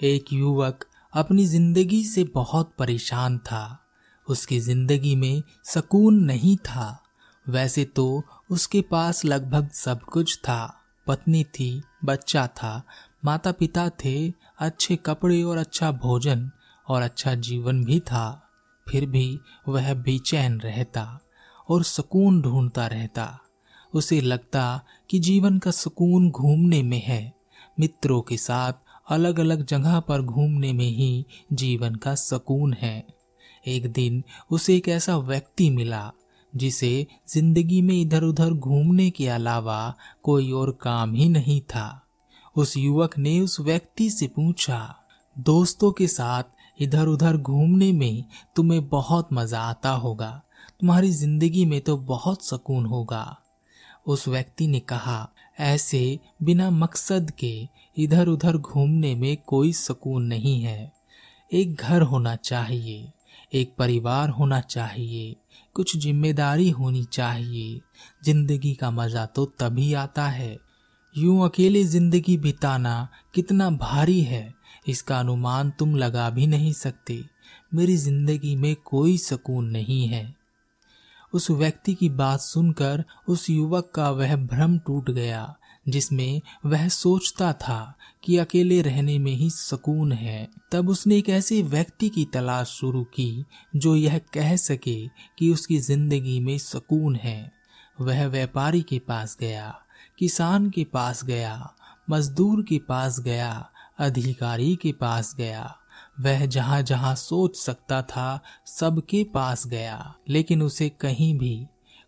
एक युवक अपनी ज़िंदगी से बहुत परेशान था। उसकी ज़िंदगी में सुकून नहीं था। वैसे तो उसके पास लगभग सब कुछ था। पत्नी थी, बच्चा था माता पिता थे, अच्छे कपड़े और अच्छा भोजन और अच्छा जीवन भी था। फिर भी वह बेचैन रहता और सुकून ढूंढता रहता। उसे लगता कि जीवन का सुकून घूमने में है। मित्रों के साथ अलग अलग जगह पर घूमने में ही जीवन का सुकून है। एक दिन उसे एक ऐसा व्यक्ति मिला, जिसे ज़िंदगी में इधर उधर घूमने के अलावा कोई और काम ही नहीं था। उस युवक ने उस व्यक्ति से पूछा, दोस्तों के साथ इधर उधर घूमने में तुम्हें बहुत मज़ा आता होगा। तुम्हारी ज़िंदगी में तो बहुत सुकून होगा। उस व्यक्ति ने कहा, ऐसे बिना मकसद के इधर उधर घूमने में कोई सुकून नहीं है। एक घर होना चाहिए, एक परिवार होना चाहिए, कुछ ज़िम्मेदारी होनी चाहिए। ज़िंदगी का मज़ा तो तभी आता है। यूँ अकेले ज़िंदगी बिताना कितना भारी है, इसका अनुमान तुम लगा भी नहीं सकते। मेरी ज़िंदगी में कोई सुकून नहीं है। उस व्यक्ति की बात सुनकर उस युवक का वह भ्रम टूट गया। जिसमें वह सोचता था कि अकेले रहने में ही सुकून है। तब उसने एक ऐसे व्यक्ति की तलाश शुरू की जो यह कह सके कि उसकी ज़िंदगी में सुकून है। वह व्यापारी के पास गया, किसान के पास गया, मजदूर के पास गया, अधिकारी के पास गया। वह जहाँ जहाँ सोच सकता था, सबके पास गया, लेकिन उसे कहीं भी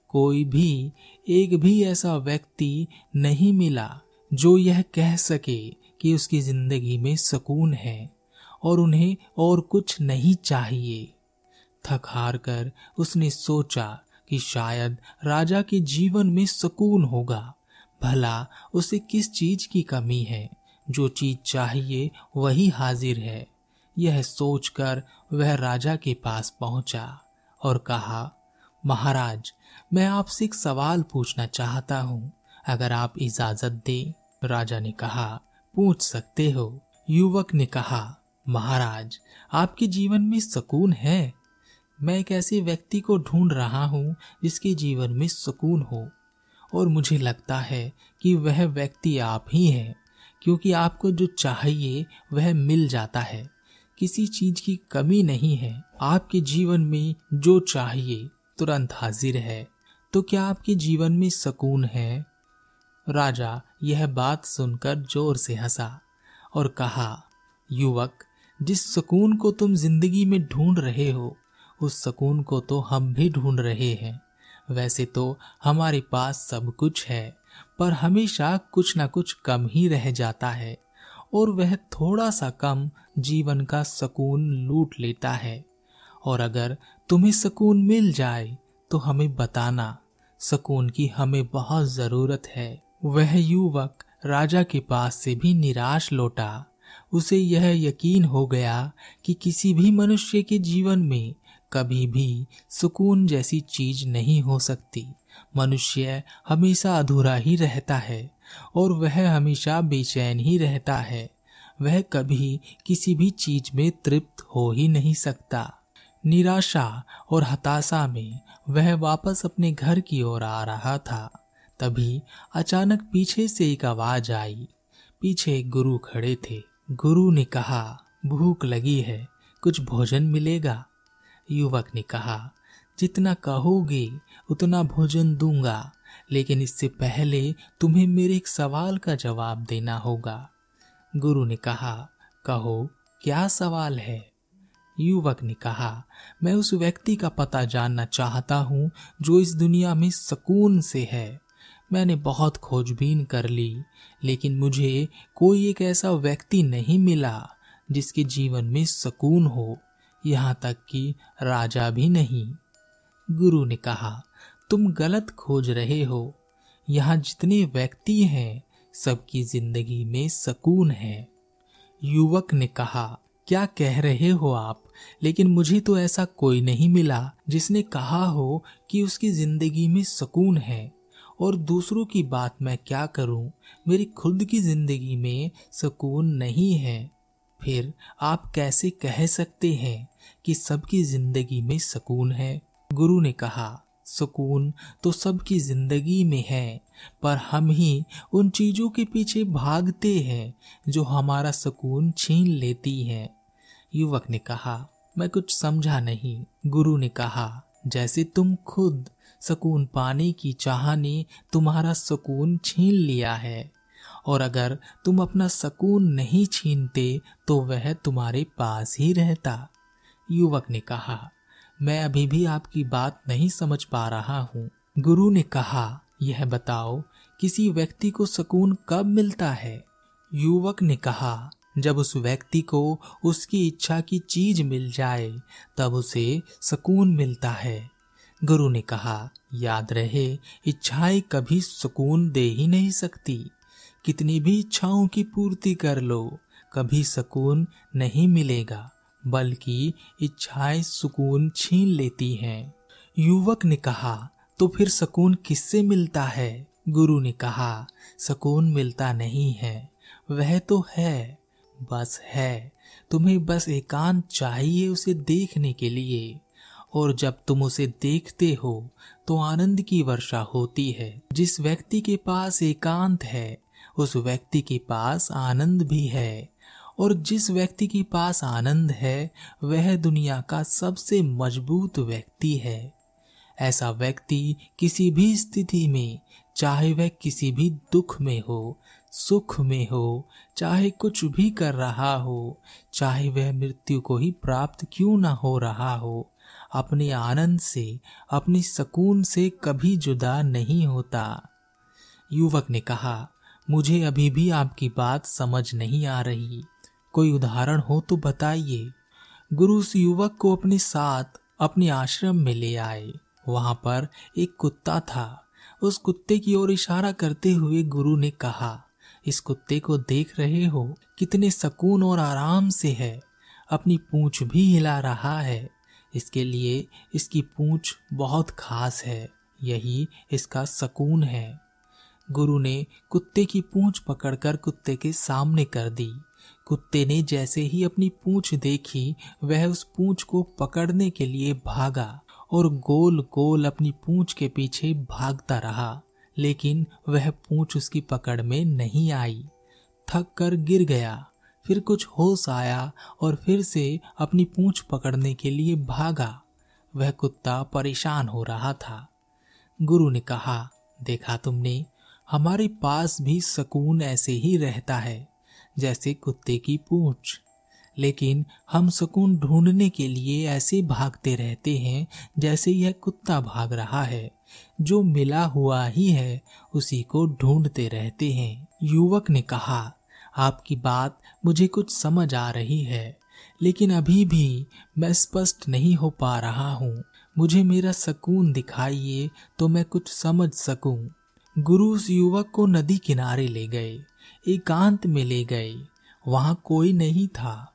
कोई भी एक भी ऐसा व्यक्ति नहीं मिला जो यह कह सके कि उसकी ज़िंदगी में सुकून है और उन्हें और कुछ नहीं चाहिए। थक हार कर उसने सोचा कि शायद राजा के जीवन में सुकून होगा। भला उसे किस चीज़ की कमी है? जो चीज़ चाहिए वही हाजिर है। यह सोचकर वह राजा के पास पहुँचा और कहा महाराज, मैं आपसे एक सवाल पूछना चाहता हूँ। अगर आप इजाज़त दे, राजा ने कहा, पूछ सकते हो। युवक ने कहा, महाराज, आपके जीवन में सुकून है। मैं एक ऐसे व्यक्ति को ढूंढ रहा हूँ जिसके जीवन में सुकून हो। और मुझे लगता है कि वह व्यक्ति आप ही हैं, क्योंकि आपको जो चाहिए वह मिल जाता है। किसी चीज़ की कमी नहीं है। आपके जीवन में जो चाहिए तुरंत हाजिर है तो क्या आपके जीवन में सुकून है? राजा यह बात सुनकर ज़ोर से हंसा और कहा, युवक, जिस सुकून को तुम ज़िंदगी में ढूंढ रहे हो, उस सुकून को तो हम भी ढूंढ रहे हैं। वैसे तो हमारे पास सब कुछ है, पर हमेशा कुछ ना कुछ कम ही रह जाता है और वह थोड़ा सा कम जीवन का सुकून लूट लेता है। और अगर तुम्हें सुकून मिल जाए तो हमें बताना। सुकून की हमें बहुत ज़रूरत है। वह युवक राजा के पास से भी निराश लौटा। उसे यह यकीन हो गया कि किसी भी मनुष्य के जीवन में कभी भी सुकून जैसी चीज़ नहीं हो सकती। मनुष्य हमेशा अधूरा ही रहता है और वह हमेशा बेचैन ही रहता है। वह कभी किसी भी चीज़ में तृप्त हो ही नहीं सकता। निराशा और हताशा में वह वापस अपने घर की ओर आ रहा था। तभी अचानक पीछे से एक आवाज़ आई। पीछे गुरु खड़े थे। गुरु ने कहा, भूख लगी है, कुछ भोजन मिलेगा? युवक ने कहा, जितना कहोगे, उतना भोजन दूँगा, लेकिन इससे पहले तुम्हें मेरे एक सवाल का जवाब देना होगा। गुरु ने कहा, कहो, क्या सवाल है? युवक ने कहा, मैं उस व्यक्ति का पता जानना चाहता हूँ जो इस दुनिया में सुकून से है। मैंने बहुत खोजबीन कर ली, लेकिन मुझे कोई एक ऐसा व्यक्ति नहीं मिला जिसके जीवन में सुकून हो, यहाँ तक कि राजा भी नहीं। गुरु ने कहा, तुम गलत खोज रहे हो। यहाँ जितने व्यक्ति हैं, सबकी ज़िंदगी में सुकून है। युवक ने कहा क्या कह रहे हो आप? लेकिन मुझे तो ऐसा कोई नहीं मिला जिसने कहा हो कि उसकी ज़िंदगी में सुकून है। और दूसरों की बात मैं क्या करूँ? मेरी खुद की ज़िंदगी में सुकून नहीं है। फिर आप कैसे कह सकते हैं कि सबकी ज़िंदगी में सुकून है? गुरु ने कहा, सुकून तो सबकी ज़िंदगी में है, पर हम ही उन चीज़ों के पीछे भागते हैं जो हमारा सुकून छीन लेती हैं। युवक ने कहा, मैं कुछ समझा नहीं। गुरु ने कहा, जैसे तुम खुद सुकून पाने की चाह ने तुम्हारा सुकून छीन लिया है, और अगर तुम अपना सुकून नहीं छीनते तो वह तुम्हारे पास ही रहता। युवक ने कहा, मैं अभी भी आपकी बात नहीं समझ पा रहा हूँ। गुरु ने कहा, यह बताओ, किसी व्यक्ति को सुकून कब मिलता है? युवक ने कहा जब उस व्यक्ति को उसकी इच्छा की चीज़ मिल जाए, तब उसे सुकून मिलता है। गुरु ने कहा, याद रहे, इच्छाएँ कभी सुकून दे ही नहीं सकती। कितनी भी इच्छाओं की पूर्ति कर लो, कभी सुकून नहीं मिलेगा, बल्कि इच्छाएँ सुकून छीन लेती हैं। युवक ने कहा तो फिर सुकून किससे मिलता है? गुरु ने कहा, सुकून मिलता नहीं है, वह तो है। बस है। तुम्हें बस एकांत चाहिए उसे देखने के लिए। और जब तुम उसे देखते हो तो आनंद की वर्षा होती है। जिस व्यक्ति के पास एकांत है, उस व्यक्ति के पास आनंद भी है। और जिस व्यक्ति के पास आनंद है, वह दुनिया का सबसे मज़बूत व्यक्ति है। ऐसा व्यक्ति किसी भी स्थिति में, चाहे वह किसी भी दुख में हो सुख में हो, चाहे कुछ भी कर रहा हो, चाहे वह मृत्यु को ही प्राप्त क्यों ना हो रहा हो, अपने आनंद से, अपनी सुकून से कभी जुदा नहीं होता। युवक ने कहा, मुझे अभी भी आपकी बात समझ नहीं आ रही। कोई उदाहरण हो तो बताइए। गुरु उस युवक को अपने साथ, अपने आश्रम में ले आए। वहाँ पर एक कुत्ता था। उस कुत्ते की ओर इशारा करते हुए गुरु ने कहा इस कुत्ते को देख रहे हो कितने सुकून और आराम से है। अपनी पूंछ भी हिला रहा है। इसके लिए इसकी पूंछ बहुत खास है। यही इसका सुकून है। गुरु ने कुत्ते की पूंछ पकड़कर कुत्ते के सामने कर दी। कुत्ते ने जैसे ही अपनी पूंछ देखी, वह उस पूंछ को पकड़ने के लिए भागा और गोल गोल अपनी पूंछ के पीछे भागता रहा। लेकिन वह पूंछ उसकी पकड़ में नहीं आई। थक कर गिर गया। फिर कुछ होश आया और फिर से अपनी पूंछ पकड़ने के लिए भागा। वह कुत्ता परेशान हो रहा था। गुरु ने कहा, देखा तुमने, हमारे पास भी सुकून ऐसे ही रहता है, जैसे कुत्ते की पूंछ। लेकिन हम सुकून ढूँढने के लिए ऐसे भागते रहते हैं जैसे यह कुत्ता भाग रहा है। जो मिला हुआ ही है, उसी को ढूंढते रहते हैं। युवक ने कहा, आपकी बात मुझे कुछ समझ आ रही है, लेकिन अभी भी मैं स्पष्ट नहीं हो पा रहा हूँ। मुझे मेरा सुकून दिखाइए तो मैं कुछ समझ सकूँ। गुरु उस युवक को नदी किनारे ले गए, एकांत में ले गए। वहाँ कोई नहीं था।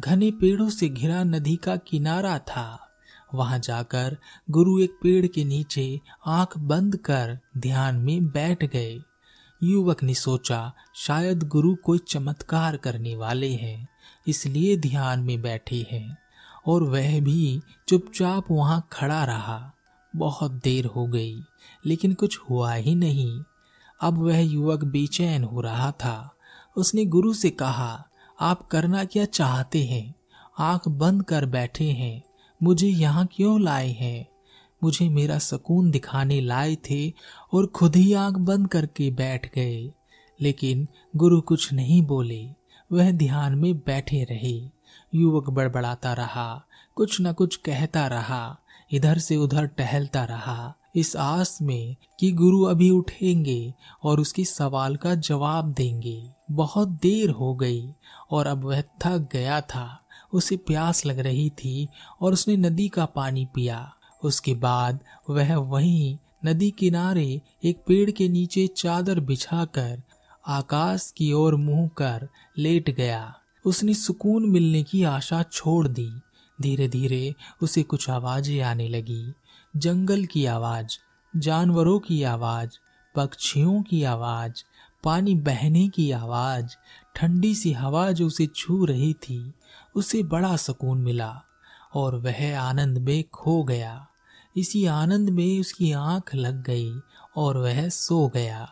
घने पेड़ों से घिरा नदी का किनारा था। वहाँ जाकर गुरु एक पेड़ के नीचे आँख बंद कर ध्यान में बैठ गए। युवक ने सोचा, शायद गुरु कोई चमत्कार करने वाले हैं, इसलिए ध्यान में बैठे हैं। और वह भी चुपचाप वहाँ खड़ा रहा। बहुत देर हो गई, लेकिन कुछ हुआ ही नहीं। अब वह युवक बेचैन हो रहा था। उसने गुरु से कहा आप करना क्या चाहते हैं? आँख बंद कर बैठे हैं। मुझे यहाँ क्यों लाए हैं? मुझे मेरा सुकून दिखाने लाए थे और खुद ही आँख बंद करके बैठ गए। लेकिन गुरु कुछ नहीं बोले। वह ध्यान में बैठे रहे। युवक बड़बड़ाता रहा। कुछ न कुछ कहता रहा। इधर से उधर टहलता रहा। इस आस में कि गुरु अभी उठेंगे और उसके सवाल का जवाब देंगे। बहुत देर हो गई और अब वह थक गया था। उसे प्यास लग रही थी और उसने नदी का पानी पिया। उसके बाद वह वहीं नदी किनारे एक पेड़ के नीचे चादर बिछाकर आकाश की ओर मुँह कर लेट गया। उसने सुकून मिलने की आशा छोड़ दी। धीरे धीरे उसे कुछ आवाज़ें आने लगी। जंगल की आवाज़, जानवरों की आवाज़, पक्षियों की आवाज़ पानी बहने की आवाज़, ठंडी सी हवा जो उसे छू रही थी, उसे बड़ा सुकून मिला और वह आनंद में खो गया। इसी आनंद में उसकी आँख लग गई और वह सो गया।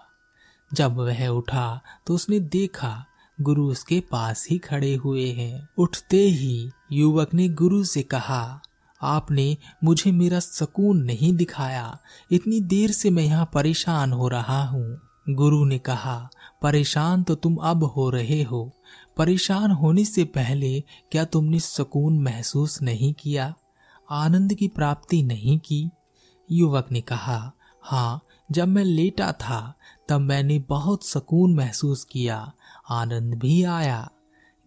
जब वह उठा तो उसने देखा गुरु उसके पास ही खड़े हुए हैं। उठते ही युवक ने गुरु से कहा, आपने मुझे मेरा सुकून नहीं दिखाया। इतनी देर से मैं यहाँ परेशान हो रहा हूँ। गुरु ने कहा, परेशान तो तुम अब हो रहे हो। परेशान होने से पहले क्या तुमने सुकून महसूस नहीं किया? आनंद की प्राप्ति नहीं की? युवक ने कहा हाँ जब मैं लेटा था, तब मैंने बहुत सुकून महसूस किया। आनंद भी आया।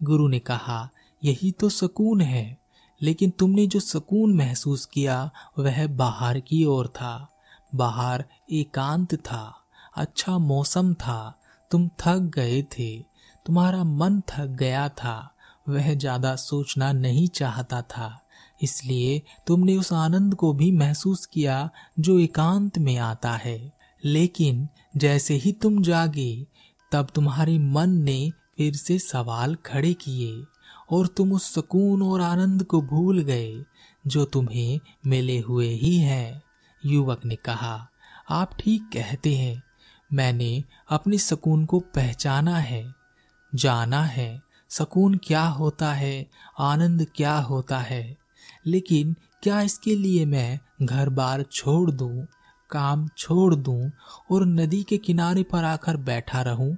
गुरु ने कहा, यही तो सुकून है, लेकिन तुमने जो सुकून महसूस किया, वह बाहर की ओर था। बाहर एकांत था। अच्छा मौसम था। तुम थक गए थे। तुम्हारा मन थक गया था। वह ज़्यादा सोचना नहीं चाहता था। इसलिए तुमने उस आनंद को भी महसूस किया जो एकांत में आता है। लेकिन जैसे ही तुम जागे, तब तुम्हारे मन ने फिर से सवाल खड़े किए और तुम उस सुकून और आनंद को भूल गए जो तुम्हें मिले हुए ही है। युवक ने कहा, आप ठीक कहते हैं। मैंने अपने सुकून को पहचाना है जाना है सुकून क्या होता है आनंद क्या होता है। लेकिन क्या इसके लिए मैं घर बार छोड़ दूँ, काम छोड़ दूँ और नदी के किनारे पर आकर बैठा रहूँ?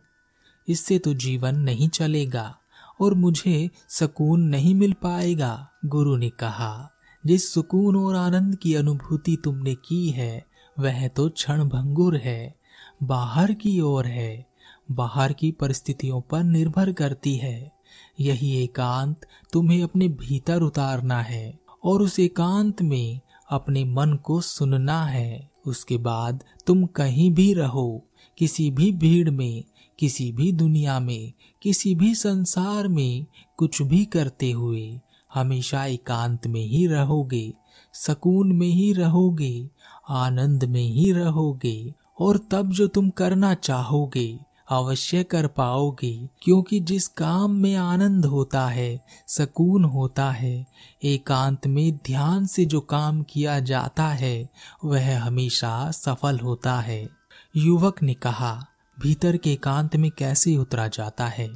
इससे तो जीवन नहीं चलेगा और मुझे सुकून नहीं मिल पाएगा गुरु ने कहा। जिस सुकून और आनंद की अनुभूति तुमने की है वह तो क्षण भंगुर है। बाहर की ओर है, बाहर की परिस्थितियों पर निर्भर करती है। यही एकांत तुम्हें अपने भीतर उतारना है और उस एकांत में अपने मन को सुनना है। उसके बाद तुम कहीं भी रहो, किसी भी भीड़ में, किसी भी दुनिया में, किसी भी संसार में कुछ भी करते हुए हमेशा एकांत में ही रहोगे, सकून में ही रहोगे, आनंद में ही रहोगे और तब जो तुम करना चाहोगे, अवश्य कर पाओगे, क्योंकि जिस काम में आनंद होता है, सकून होता है, एकांत में ध्यान से जो काम किया जाता है, वह हमेशा सफल होता है। युवक ने कहा, भीतर के एकांत में कैसे उतरा जाता है?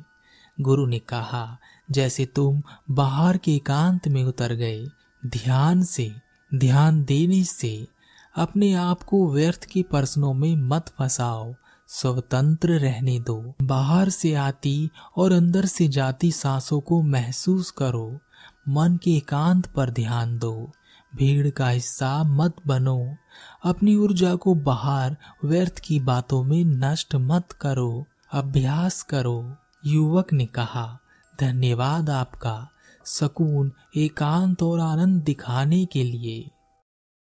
गुरु ने कहा, जैसे तुम बाहर के एकांत में उतर गए, ध्यान से, ध्यान देने से अपने आप को व्यर्थ की प्रश्नों में मत फंसाओ। स्वतंत्र रहने दो। बाहर से आती और अंदर से जाती सांसों को महसूस करो। मन के एकांत पर ध्यान दो। भीड़ का हिस्सा मत बनो। अपनी ऊर्जा को बाहर व्यर्थ की बातों में नष्ट मत करो। अभ्यास करो। युवक ने कहा, धन्यवाद आपका। सकून, एकांत और आनंद दिखाने के लिए।